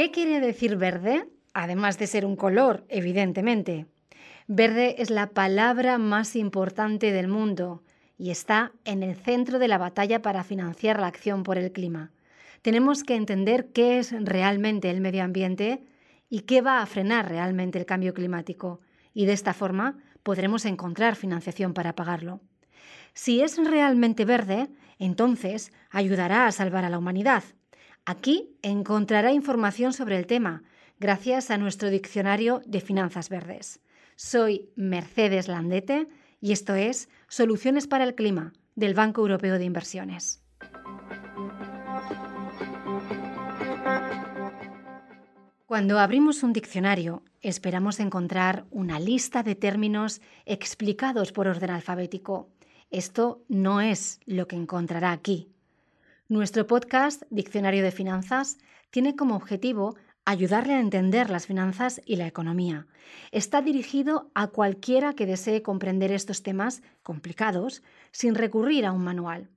¿Qué quiere decir verde? Además de ser un color, evidentemente. Verde es la palabra más importante del mundo y está en el centro de la batalla para financiar la acción por el clima. Tenemos que entender qué es realmente el medio ambiente y qué va a frenar realmente el cambio climático, y de esta forma podremos encontrar financiación para pagarlo. Si es realmente verde, entonces ayudará a salvar a la humanidad. Aquí encontrará información sobre el tema, gracias a nuestro diccionario de finanzas verdes. Soy Mercedes Landete y esto es Soluciones para el Clima del Banco Europeo de Inversiones. Cuando abrimos un diccionario, esperamos encontrar una lista de términos explicados por orden alfabético. Esto no es lo que encontrará aquí. Nuestro podcast Diccionario de Finanzas tiene como objetivo ayudarle a entender las finanzas y la economía. Está dirigido a cualquiera que desee comprender estos temas complicados sin recurrir a un manual.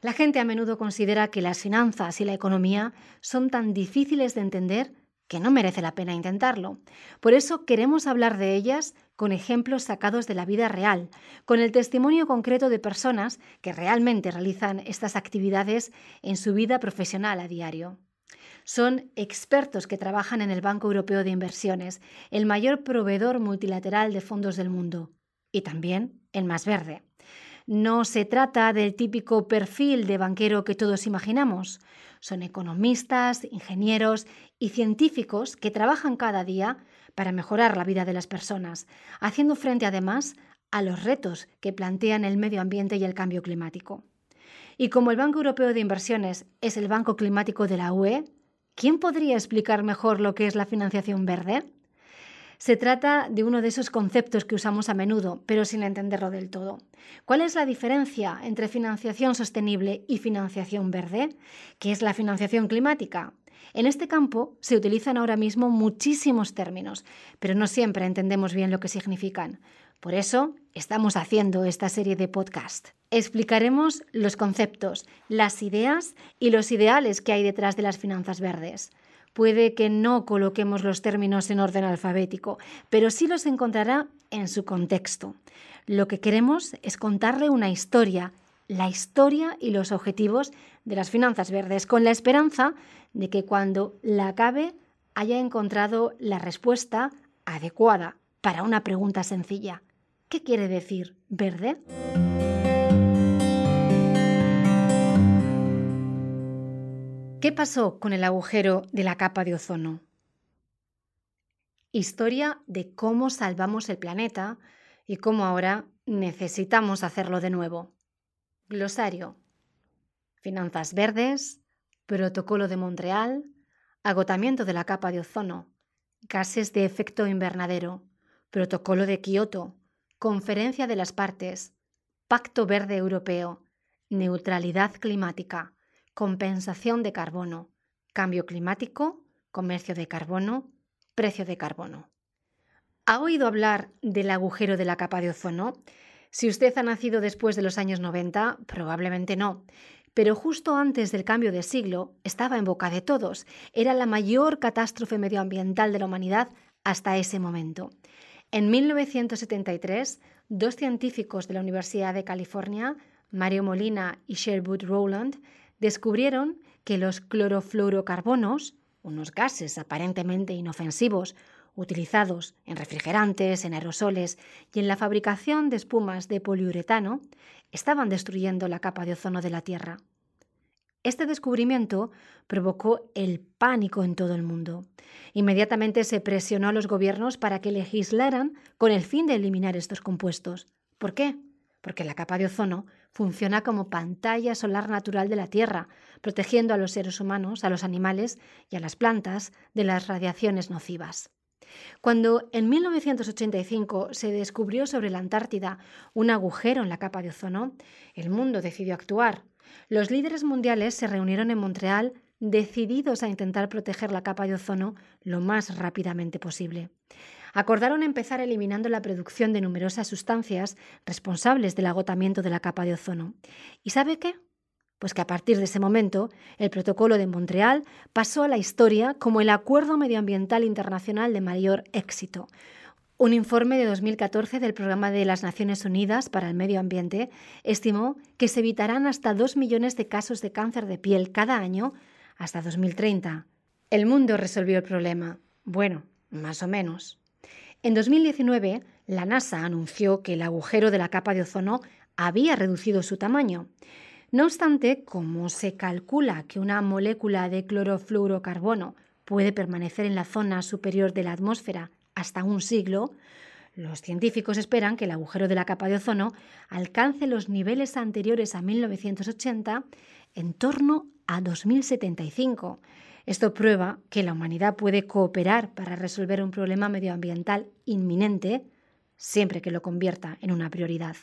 La gente a menudo considera que las finanzas y la economía son tan difíciles de entender que no merece la pena intentarlo. Por eso queremos hablar de ellas con ejemplos sacados de la vida real, con el testimonio concreto de personas que realmente realizan estas actividades en su vida profesional a diario. Son expertos que trabajan en el Banco Europeo de Inversiones, el mayor proveedor multilateral de fondos del mundo, y también el más verde. No se trata del típico perfil de banquero que todos imaginamos. Son economistas, ingenieros y científicos que trabajan cada día para mejorar la vida de las personas, haciendo frente además a los retos que plantean el medio ambiente y el cambio climático. Y como el Banco Europeo de Inversiones es el banco climático de la UE, ¿quién podría explicar mejor lo que es la financiación verde? Se trata de uno de esos conceptos que usamos a menudo, pero sin entenderlo del todo. ¿Cuál es la diferencia entre financiación sostenible y financiación verde? ¿Qué es la financiación climática? En este campo se utilizan ahora mismo muchísimos términos, pero no siempre entendemos bien lo que significan. Por eso estamos haciendo esta serie de podcast. Explicaremos los conceptos, las ideas y los ideales que hay detrás de las finanzas verdes. Puede que no coloquemos los términos en orden alfabético, pero sí los encontrará en su contexto. Lo que queremos es contarle una historia, la historia y los objetivos de las finanzas verdes, con la esperanza de que cuando la acabe haya encontrado la respuesta adecuada para una pregunta sencilla. ¿Qué quiere decir verde? ¿Qué pasó con el agujero de la capa de ozono? Historia de cómo salvamos el planeta y cómo ahora necesitamos hacerlo de nuevo. Glosario. Finanzas verdes, Protocolo de Montreal, agotamiento de la capa de ozono, gases de efecto invernadero, Protocolo de Kioto, Conferencia de las Partes, Pacto Verde Europeo, Neutralidad Climática compensación de carbono, cambio climático, comercio de carbono, precio de carbono. ¿Ha oído hablar del agujero de la capa de ozono? Si usted ha nacido después de los años 90, probablemente no. Pero justo antes del cambio de siglo estaba en boca de todos. Era la mayor catástrofe medioambiental de la humanidad hasta ese momento. En 1973, dos científicos de la Universidad de California, Mario Molina y Sherwood Rowland, descubrieron que los clorofluorocarbonos, unos gases aparentemente inofensivos, utilizados en refrigerantes, en aerosoles y en la fabricación de espumas de poliuretano, estaban destruyendo la capa de ozono de la Tierra. Este descubrimiento provocó el pánico en todo el mundo. Inmediatamente se presionó a los gobiernos para que legislaran con el fin de eliminar estos compuestos. ¿Por qué? Porque la capa de ozono funciona como pantalla solar natural de la Tierra, protegiendo a los seres humanos, a los animales y a las plantas de las radiaciones nocivas. Cuando en 1985 se descubrió sobre la Antártida un agujero en la capa de ozono, el mundo decidió actuar. Los líderes mundiales se reunieron en Montreal decididos a intentar proteger la capa de ozono lo más rápidamente posible acordaron empezar eliminando la producción de numerosas sustancias responsables del agotamiento de la capa de ozono. ¿Y sabe qué? Pues que a partir de ese momento, el Protocolo de Montreal pasó a la historia como el acuerdo medioambiental internacional de mayor éxito. Un informe de 2014 del Programa de las Naciones Unidas para el Medio Ambiente estimó que se evitarán hasta 2 millones de casos de cáncer de piel cada año hasta 2030. El mundo resolvió el problema. Bueno, más o menos. En 2019, la NASA anunció que el agujero de la capa de ozono había reducido su tamaño. No obstante, como se calcula que una molécula de clorofluorocarbono puede permanecer en la zona superior de la atmósfera hasta un siglo, los científicos esperan que el agujero de la capa de ozono alcance los niveles anteriores a 1980 en torno a 2075. Esto prueba que la humanidad puede cooperar para resolver un problema medioambiental inminente siempre que lo convierta en una prioridad.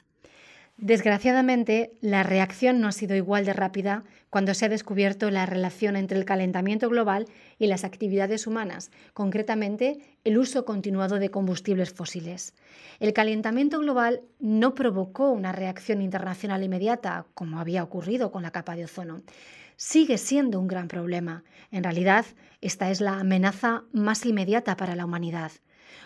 Desgraciadamente, la reacción no ha sido igual de rápida cuando se ha descubierto la relación entre el calentamiento global y las actividades humanas, concretamente el uso continuado de combustibles fósiles. El calentamiento global no provocó una reacción internacional inmediata, como había ocurrido con la capa de ozono. Sigue siendo un gran problema. En realidad, esta es la amenaza más inmediata para la humanidad.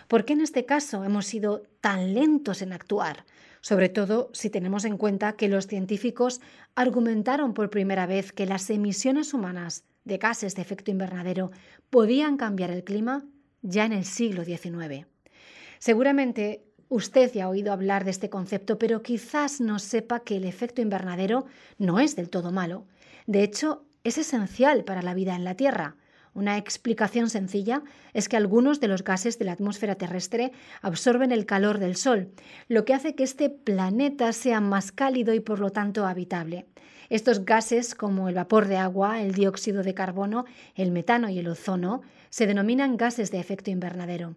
¿Por qué en este caso hemos sido tan lentos en actuar? Sobre todo si tenemos en cuenta que los científicos argumentaron por primera vez que las emisiones humanas de gases de efecto invernadero podían cambiar el clima ya en el siglo XIX. Seguramente usted ya ha oído hablar de este concepto, pero quizás no sepa que el efecto invernadero no es del todo malo. De hecho, es esencial para la vida en la Tierra. Una explicación sencilla es que algunos de los gases de la atmósfera terrestre absorben el calor del Sol, lo que hace que este planeta sea más cálido y por lo tanto habitable. Estos gases, como el vapor de agua, el dióxido de carbono, el metano y el ozono, se denominan gases de efecto invernadero.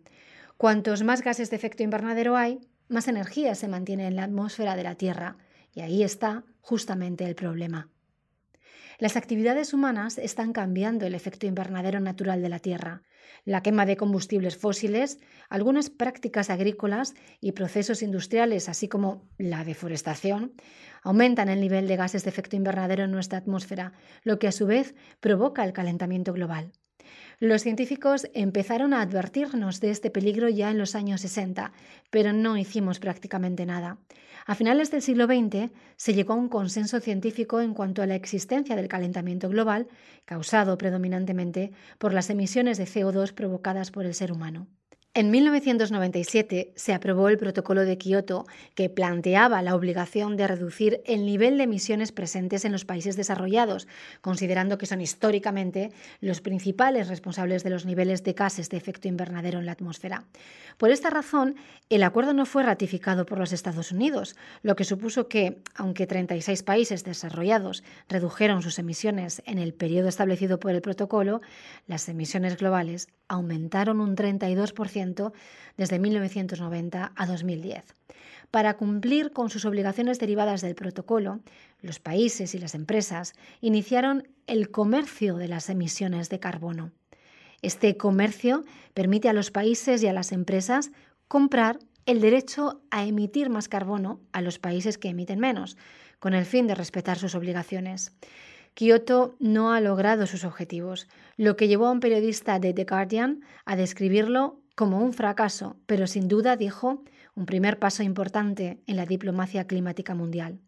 Cuantos más gases de efecto invernadero hay, más energía se mantiene en la atmósfera de la Tierra. Y ahí está justamente el problema. Las actividades humanas están cambiando el efecto invernadero natural de la Tierra. La quema de combustibles fósiles, algunas prácticas agrícolas y procesos industriales, así como la deforestación, aumentan el nivel de gases de efecto invernadero en nuestra atmósfera, lo que a su vez provoca el calentamiento global. Los científicos empezaron a advertirnos de este peligro ya en los años 60, pero no hicimos prácticamente nada. A finales del siglo XX se llegó a un consenso científico en cuanto a la existencia del calentamiento global, causado predominantemente por las emisiones de CO2 provocadas por el ser humano. En 1997 se aprobó el Protocolo de Kioto, que planteaba la obligación de reducir el nivel de emisiones presentes en los países desarrollados, considerando que son históricamente los principales responsables de los niveles de gases de efecto invernadero en la atmósfera. Por esta razón, el acuerdo no fue ratificado por los Estados Unidos, lo que supuso que, aunque 36 países desarrollados redujeron sus emisiones en el periodo establecido por el protocolo, las emisiones globales aumentaron un 32% desde 1990 a 2010. Para cumplir con sus obligaciones derivadas del protocolo, los países y las empresas iniciaron el comercio de las emisiones de carbono. Este comercio permite a los países y a las empresas comprar el derecho a emitir más carbono a los países que emiten menos, con el fin de respetar sus obligaciones. Kioto no ha logrado sus objetivos, lo que llevó a un periodista de The Guardian a describirlo como un fracaso, pero sin duda, dijo, un primer paso importante en la diplomacia climática mundial.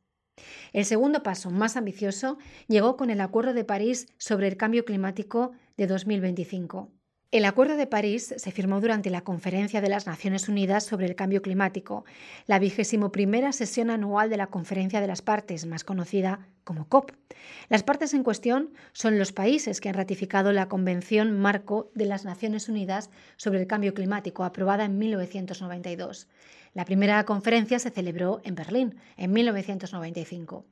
El segundo paso, más ambicioso, llegó con el Acuerdo de París sobre el Cambio Climático de 2025. El Acuerdo de París se firmó durante la Conferencia de las Naciones Unidas sobre el Cambio Climático, la vigésimo primera sesión anual de la Conferencia de las Partes, más conocida como COP. Las partes en cuestión son los países que han ratificado la Convención Marco de las Naciones Unidas sobre el Cambio Climático, aprobada en 1992. La primera conferencia se celebró en Berlín en 1995.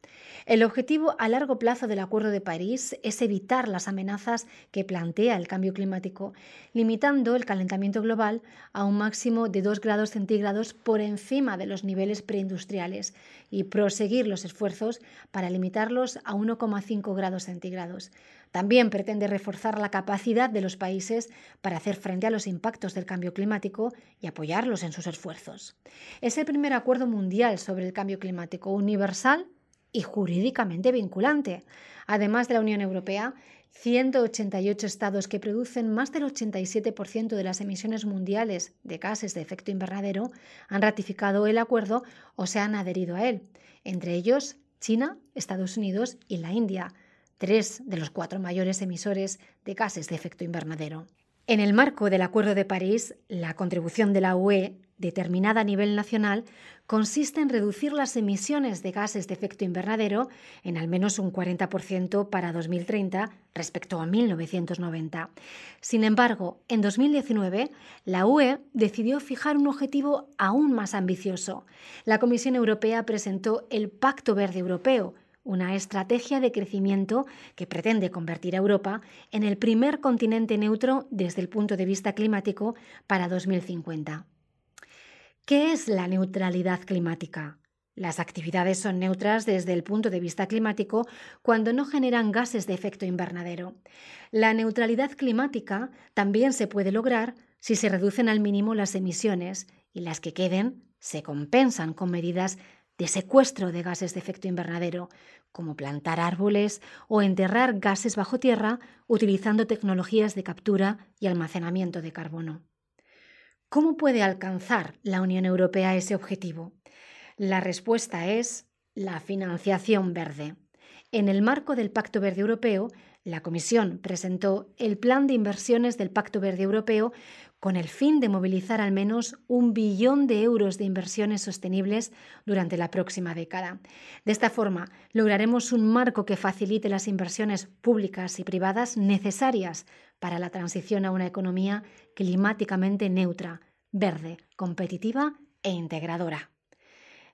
El objetivo a largo plazo del Acuerdo de París es evitar las amenazas que plantea el cambio climático, limitando el calentamiento global a un máximo de 2 grados centígrados por encima de los niveles preindustriales y proseguir los esfuerzos para a 1,5 grados centígrados. También pretende reforzar la capacidad de los países para hacer frente a los impactos del cambio climático y apoyarlos en sus esfuerzos. Es el primer acuerdo mundial sobre el cambio climático universal y jurídicamente vinculante. Además de la Unión Europea, 188 estados que producen más del 87% de las emisiones mundiales de gases de efecto invernadero han ratificado el acuerdo o se han adherido a él, entre ellos China, Estados Unidos y la India, tres de los cuatro mayores emisores de gases de efecto invernadero. En el marco del Acuerdo de París, la contribución de la UE, determinada a nivel nacional, consiste en reducir las emisiones de gases de efecto invernadero en al menos un 40% para 2030 respecto a 1990. Sin embargo, en 2019, la UE decidió fijar un objetivo aún más ambicioso. La Comisión Europea presentó el Pacto Verde Europeo, una estrategia de crecimiento que pretende convertir a Europa en el primer continente neutro desde el punto de vista climático para 2050. ¿Qué es la neutralidad climática? Las actividades son neutras desde el punto de vista climático cuando no generan gases de efecto invernadero. La neutralidad climática también se puede lograr si se reducen al mínimo las emisiones y las que queden se compensan con medidas de secuestro de gases de efecto invernadero, como plantar árboles o enterrar gases bajo tierra utilizando tecnologías de captura y almacenamiento de carbono. ¿Cómo puede alcanzar la Unión Europea ese objetivo? La respuesta es la financiación verde. En el marco del Pacto Verde Europeo, la Comisión presentó el Plan de Inversiones del Pacto Verde Europeo con el fin de movilizar al menos un billón de euros de inversiones sostenibles durante la próxima década. De esta forma, lograremos un marco que facilite las inversiones públicas y privadas necesarias para la transición a una economía climáticamente neutra, verde, competitiva e integradora.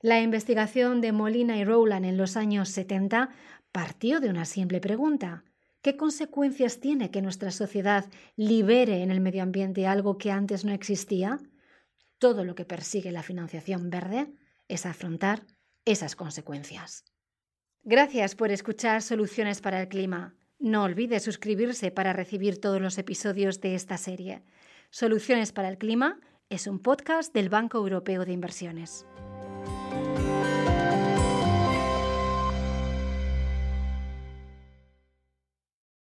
La investigación de Molina y Rowland en los años 70 partió de una simple pregunta. ¿Qué consecuencias tiene que nuestra sociedad libere en el medio ambiente algo que antes no existía? Todo lo que persigue la financiación verde es afrontar esas consecuencias. Gracias por escuchar Soluciones para el Clima. No olvide suscribirse para recibir todos los episodios de esta serie. Soluciones para el Clima es un podcast del Banco Europeo de Inversiones.